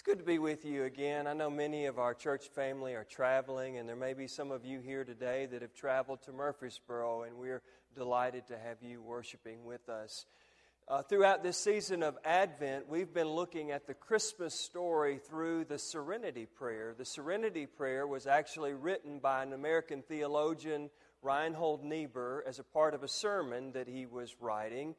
It's good to be with you again. I know many of our church family are traveling, and there may be some of you here today that have traveled to Murfreesboro, and we're delighted to have you worshiping with us. Uh, throughout this season of Advent, we've been looking at the Christmas story through the Serenity Prayer. The Serenity Prayer was actually written by an American theologian, Reinhold Niebuhr, as a part of a sermon that he was writing.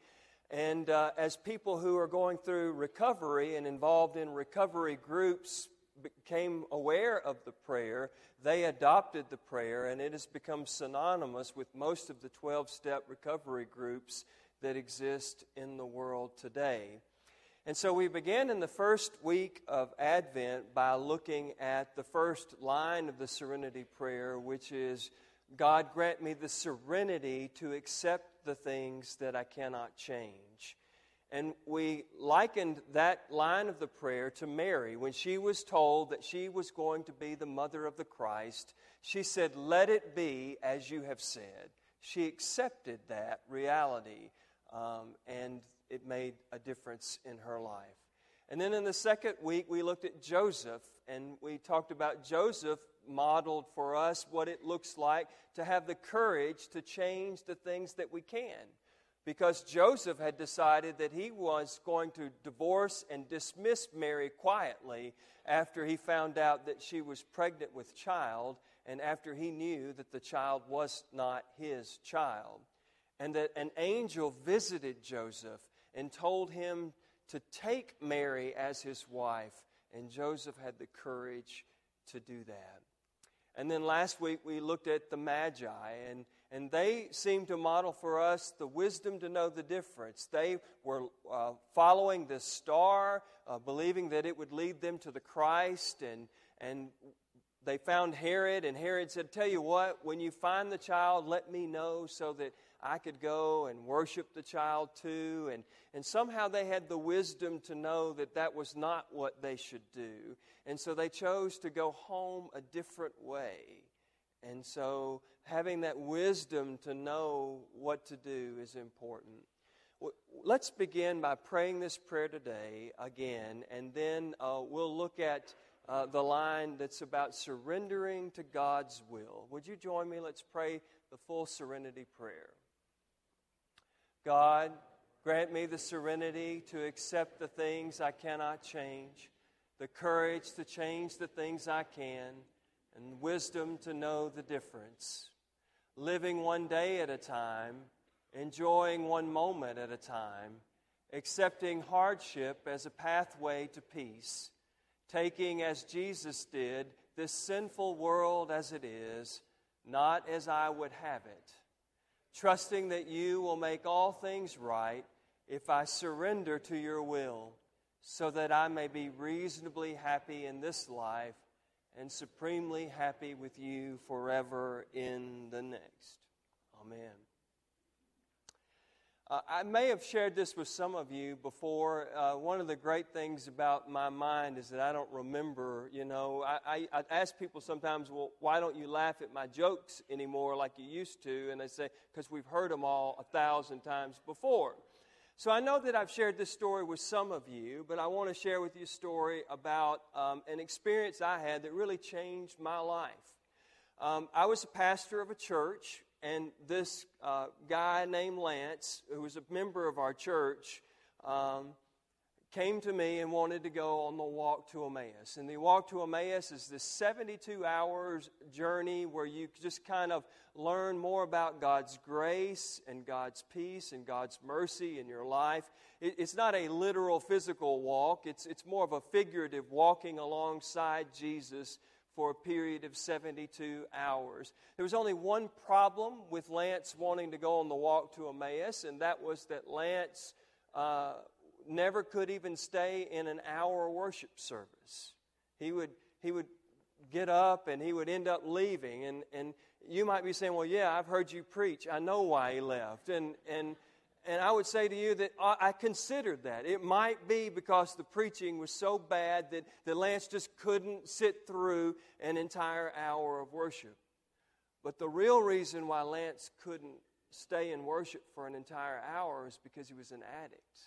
And uh, as people who are going through recovery and involved in recovery groups became aware of the prayer, they adopted the prayer, and it has become synonymous with most of the 12 step recovery groups that exist in the world today. And so we began in the first week of Advent by looking at the first line of the Serenity Prayer, which is God grant me the serenity to accept the things that I cannot change. And we likened that line of the prayer to Mary. When she was told that she was going to be the mother of the Christ, she said, Let it be as you have said. She accepted that reality, um, and it made a difference in her life. And then in the second week, we looked at Joseph, and we talked about Joseph modeled for us what it looks like to have the courage to change the things that we can. Because Joseph had decided that he was going to divorce and dismiss Mary quietly after he found out that she was pregnant with child and after he knew that the child was not his child. And that an angel visited Joseph and told him to take Mary as his wife. And Joseph had the courage to do that. And then last week we looked at the Magi, and, and they seemed to model for us the wisdom to know the difference. They were uh, following this star, uh, believing that it would lead them to the Christ, and, and they found Herod, and Herod said, Tell you what, when you find the child, let me know so that I could go and worship the child too. And, and somehow they had the wisdom to know that that was not what they should do. And so they chose to go home a different way. And so having that wisdom to know what to do is important. Let's begin by praying this prayer today again, and then uh, we'll look at uh, the line that's about surrendering to God's will. Would you join me? Let's pray the full serenity prayer. God, grant me the serenity to accept the things I cannot change, the courage to change the things I can, and wisdom to know the difference. Living one day at a time, enjoying one moment at a time, accepting hardship as a pathway to peace, taking as Jesus did this sinful world as it is, not as I would have it trusting that you will make all things right if I surrender to your will, so that I may be reasonably happy in this life and supremely happy with you forever in the next. Amen. Uh, I may have shared this with some of you before. Uh, one of the great things about my mind is that I don't remember. You know, I, I, I, ask people sometimes, well, why don't you laugh at my jokes anymore like you used to? And they say, because we've heard them all a thousand times before. So I know that I've shared this story with some of you, but I want to share with you a story about um, an experience I had that really changed my life. Um, I was a pastor of a church and this uh, guy named Lance, who was a member of our church, um, came to me and wanted to go on the walk to Emmaus. And the walk to Emmaus is this 72 hours journey where you just kind of learn more about God's grace and God's peace and God's mercy in your life. It, it's not a literal physical walk, it's, it's more of a figurative walking alongside Jesus for a period of 72 hours. There was only one problem with Lance wanting to go on the walk to Emmaus, and that was that Lance uh, never could even stay in an hour worship service. He would, he would get up and he would end up leaving. And, and you might be saying, Well, yeah, I've heard you preach. I know why he left. And, and and I would say to you that I considered that. It might be because the preaching was so bad that, that Lance just couldn't sit through an entire hour of worship. But the real reason why Lance couldn't stay in worship for an entire hour is because he was an addict.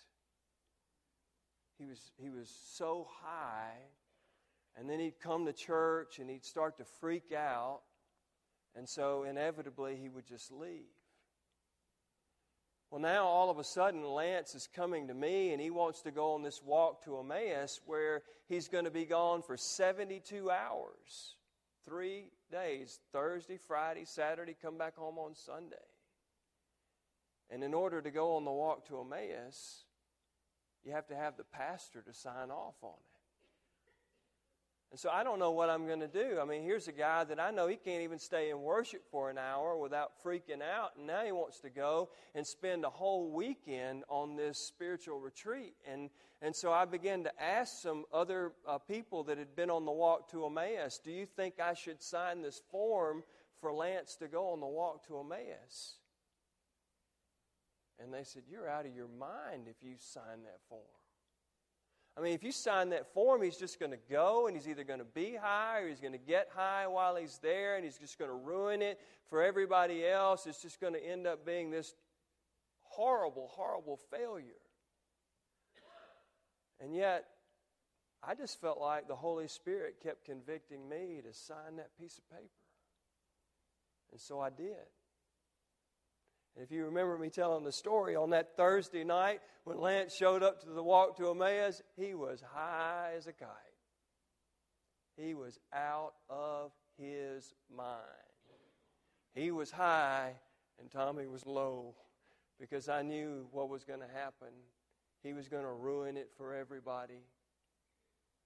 He was, he was so high And then he'd come to church and he'd start to freak out. And so inevitably he would just leave. Well, now all of a sudden, Lance is coming to me and he wants to go on this walk to Emmaus where he's going to be gone for 72 hours, three days Thursday, Friday, Saturday, come back home on Sunday. And in order to go on the walk to Emmaus, you have to have the pastor to sign off on it. And so I don't know what I'm going to do. I mean, here's a guy that I know he can't even stay in worship for an hour without freaking out. And now he wants to go and spend a whole weekend on this spiritual retreat. And, and so I began to ask some other uh, people that had been on the walk to Emmaus, do you think I should sign this form for Lance to go on the walk to Emmaus? And they said, You're out of your mind if you sign that form. I mean, if you sign that form, he's just going to go and he's either going to be high or he's going to get high while he's there and he's just going to ruin it for everybody else. It's just going to end up being this horrible, horrible failure. And yet, I just felt like the Holy Spirit kept convicting me to sign that piece of paper. And so I did. If you remember me telling the story on that Thursday night when Lance showed up to the walk to Emmaus, he was high as a kite. He was out of his mind. He was high and Tommy was low because I knew what was going to happen. He was going to ruin it for everybody.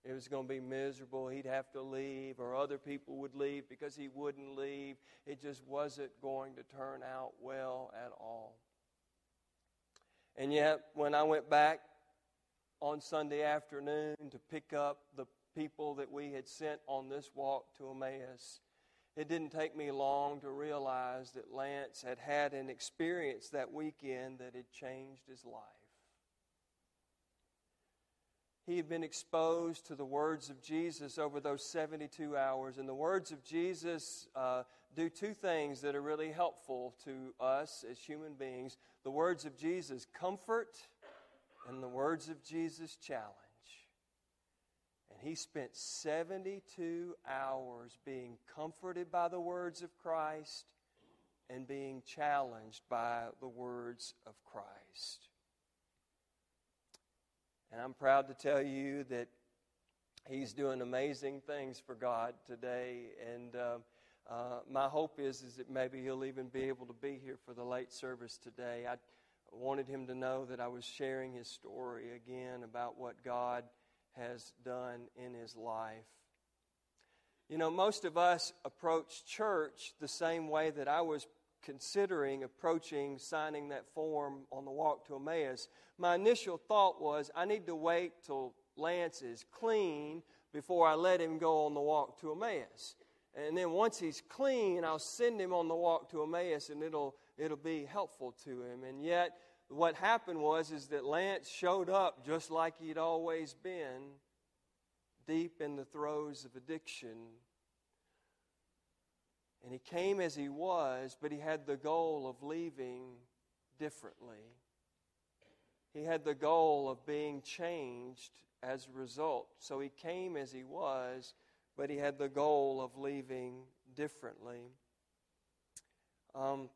It was going to be miserable. He'd have to leave, or other people would leave because he wouldn't leave. It just wasn't going to turn out well at all. And yet, when I went back on Sunday afternoon to pick up the people that we had sent on this walk to Emmaus, it didn't take me long to realize that Lance had had an experience that weekend that had changed his life he had been exposed to the words of Jesus over those 72 hours. And the words of Jesus uh, do two things that are really helpful to us as human beings the words of Jesus comfort, and the words of Jesus challenge. And he spent 72 hours being comforted by the words of Christ and being challenged by the words of Christ. And I'm proud to tell you that he's doing amazing things for God today. And uh, uh, my hope is, is that maybe he'll even be able to be here for the late service today. I wanted him to know that I was sharing his story again about what God has done in his life. You know, most of us approach church the same way that I was considering approaching signing that form on the walk to Emmaus, my initial thought was I need to wait till Lance is clean before I let him go on the walk to Emmaus. And then once he's clean, I'll send him on the walk to Emmaus and it'll, it'll be helpful to him. And yet, what happened was is that Lance showed up just like he'd always been, deep in the throes of addiction and he came as he was, but he had the goal of leaving differently. He had the goal of being changed as a result. So he came as he was, but he had the goal of leaving differently. Um,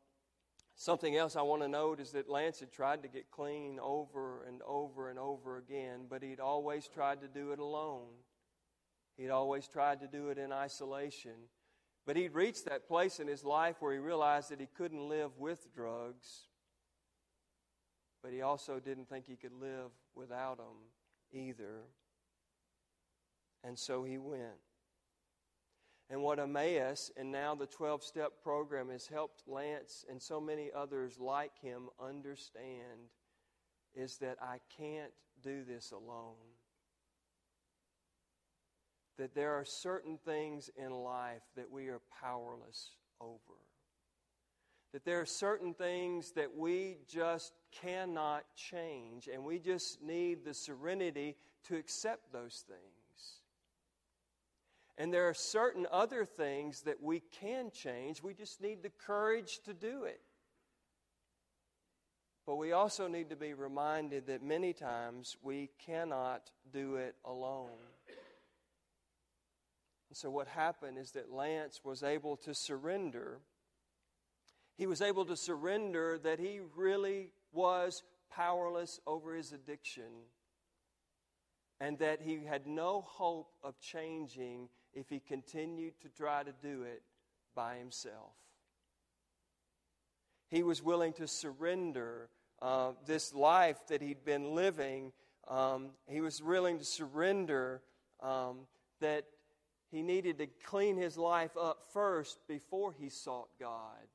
something else I want to note is that Lance had tried to get clean over and over and over again, but he'd always tried to do it alone. He'd always tried to do it in isolation. But he'd reached that place in his life where he realized that he couldn't live with drugs, but he also didn't think he could live without them either. And so he went. And what Emmaus and now the 12 step program has helped Lance and so many others like him understand is that I can't do this alone that there are certain things in life that we are powerless over. That there are certain things that we just cannot change, and we just need the serenity to accept those things. And there are certain other things that we can change, we just need the courage to do it. But we also need to be reminded that many times we cannot do it alone. And so, what happened is that Lance was able to surrender. He was able to surrender that he really was powerless over his addiction and that he had no hope of changing if he continued to try to do it by himself. He was willing to surrender uh, this life that he'd been living. Um, he was willing to surrender um, that he needed to clean his life up first before he sought God.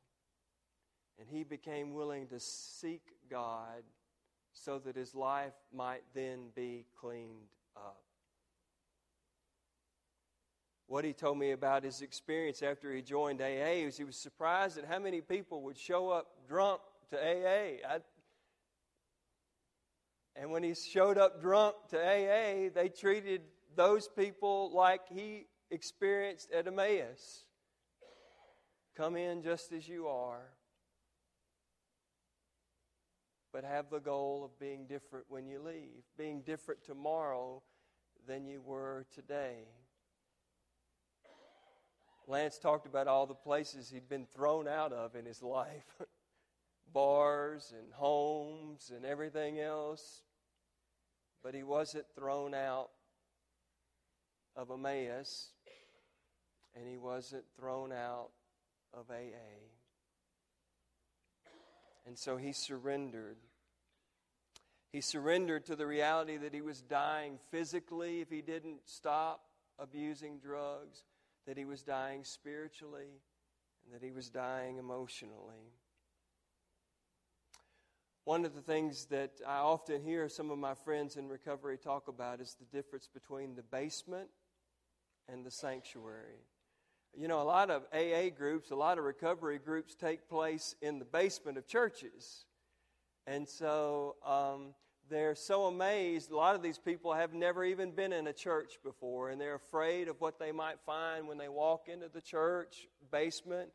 And he became willing to seek God so that his life might then be cleaned up. What he told me about his experience after he joined AA was he was surprised at how many people would show up drunk to AA. I, and when he showed up drunk to AA, they treated those people like he experienced at Emmaus. Come in just as you are but have the goal of being different when you leave, being different tomorrow than you were today. Lance talked about all the places he'd been thrown out of in his life bars and homes and everything else. But he wasn't thrown out of Emmaus, and he wasn't thrown out of AA. And so he surrendered. He surrendered to the reality that he was dying physically if he didn't stop abusing drugs, that he was dying spiritually, and that he was dying emotionally. One of the things that I often hear some of my friends in recovery talk about is the difference between the basement and the sanctuary. You know, a lot of AA groups, a lot of recovery groups take place in the basement of churches. And so um, they're so amazed. A lot of these people have never even been in a church before, and they're afraid of what they might find when they walk into the church basement.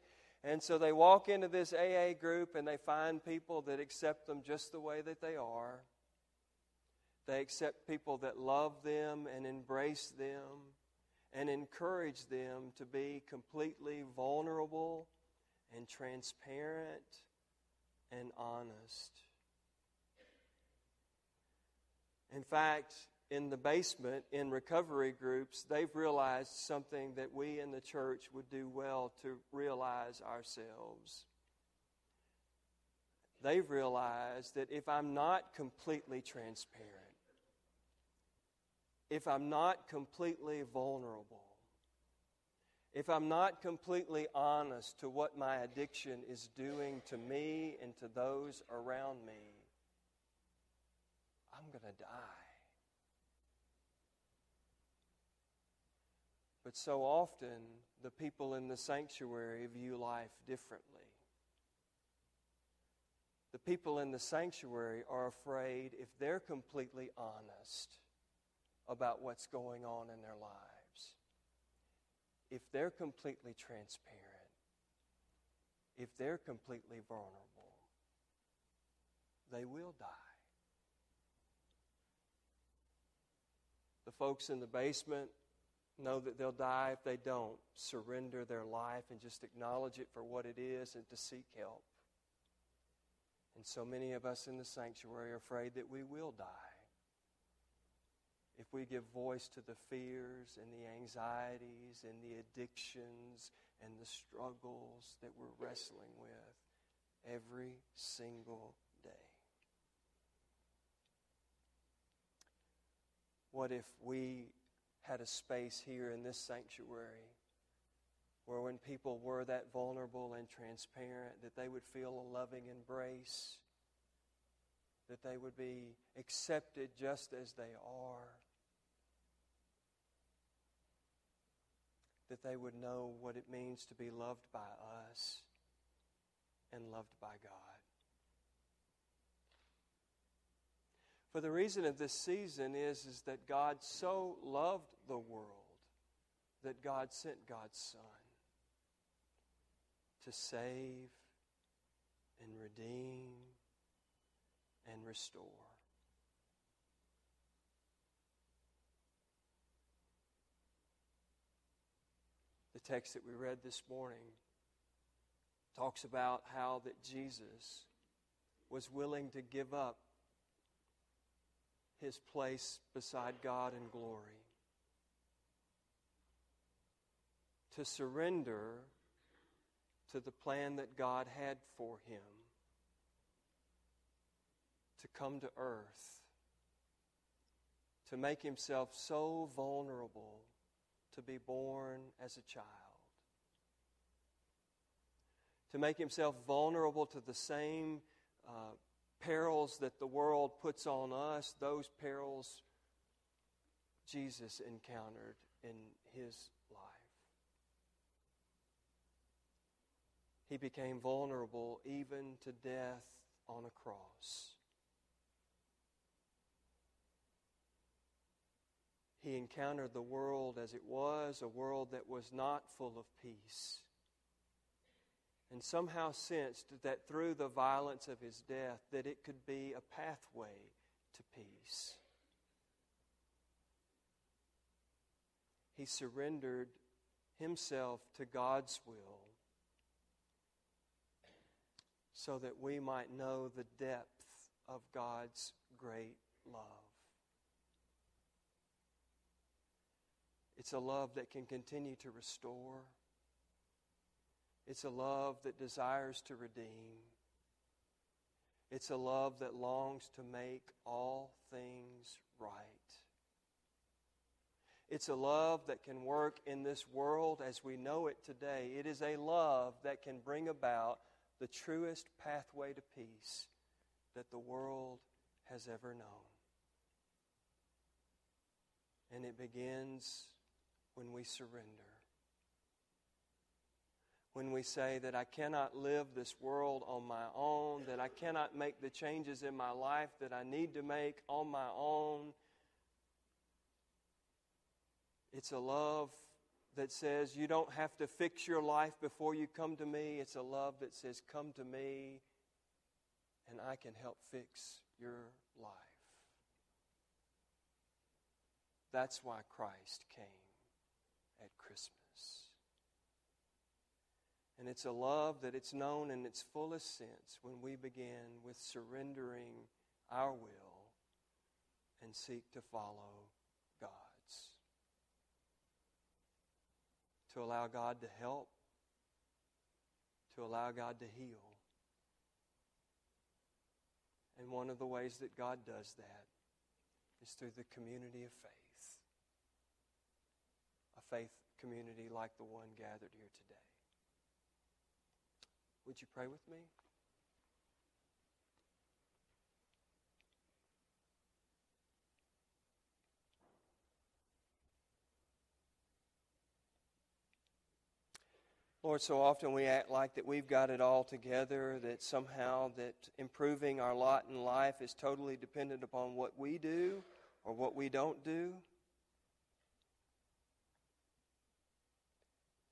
And so they walk into this AA group and they find people that accept them just the way that they are. They accept people that love them and embrace them and encourage them to be completely vulnerable and transparent and honest. In fact, in the basement, in recovery groups, they've realized something that we in the church would do well to realize ourselves. They've realized that if I'm not completely transparent, if I'm not completely vulnerable, if I'm not completely honest to what my addiction is doing to me and to those around me, I'm going to die. But so often, the people in the sanctuary view life differently. The people in the sanctuary are afraid if they're completely honest about what's going on in their lives, if they're completely transparent, if they're completely vulnerable, they will die. The folks in the basement know that they'll die if they don't surrender their life and just acknowledge it for what it is and to seek help. And so many of us in the sanctuary are afraid that we will die if we give voice to the fears and the anxieties and the addictions and the struggles that we're wrestling with every single day. What if we had a space here in this sanctuary where when people were that vulnerable and transparent that they would feel a loving embrace that they would be accepted just as they are that they would know what it means to be loved by us and loved by God. For the reason of this season is, is that God so loved the world that God sent God's Son to save and redeem and restore. Text that we read this morning talks about how that Jesus was willing to give up his place beside God in glory, to surrender to the plan that God had for him, to come to earth, to make himself so vulnerable to be born as a child, to make himself vulnerable to the same uh, perils that the world puts on us, those perils Jesus encountered in his life. He became vulnerable even to death on a cross. He encountered the world as it was, a world that was not full of peace and somehow sensed that through the violence of his death that it could be a pathway to peace. He surrendered himself to God's will so that we might know the depth of God's great love. It's a love that can continue to restore. It's a love that desires to redeem. It's a love that longs to make all things right. It's a love that can work in this world as we know it today. It is a love that can bring about the truest pathway to peace that the world has ever known. And it begins when we surrender when we say that I cannot live this world on my own, that I cannot make the changes in my life that I need to make on my own. It's a love that says you don't have to fix your life before you come to me. It's a love that says, Come to me and I can help fix your life. That's why Christ came Christmas. And it's a love that it's known in its fullest sense when we begin with surrendering our will and seek to follow God's. To allow God to help, to allow God to heal. And one of the ways that God does that is through the community of faith. A faith community like the one gathered here today. Would you pray with me? Lord, so often we act like that we've got it all together, that somehow that improving our lot in life is totally dependent upon what we do or what we don't do.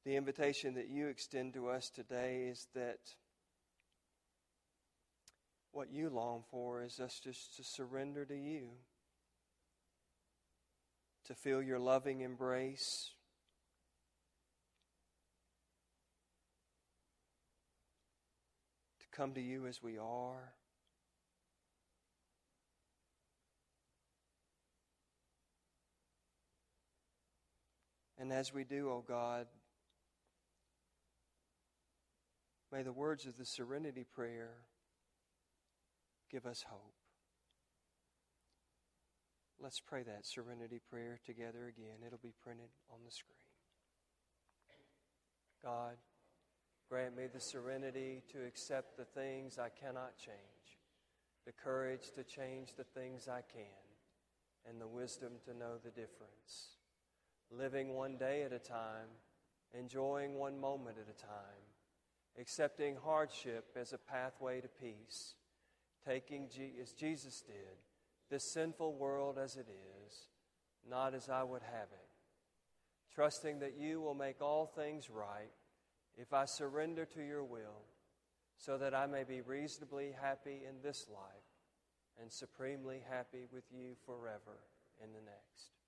The invitation that you extend to us today is that what you long for is us just to surrender to you, to feel your loving embrace. to Come to you as we are. And as we do, O oh God, May the words of the serenity prayer give us hope. Let's pray that serenity prayer together again. It'll be printed on the screen. God, grant me the serenity to accept the things I cannot change, the courage to change the things I can, and the wisdom to know the difference. Living one day at a time, enjoying one moment at a time accepting hardship as a pathway to peace, taking, as Jesus did, this sinful world as it is, not as I would have it, trusting that you will make all things right if I surrender to your will, so that I may be reasonably happy in this life and supremely happy with you forever in the next.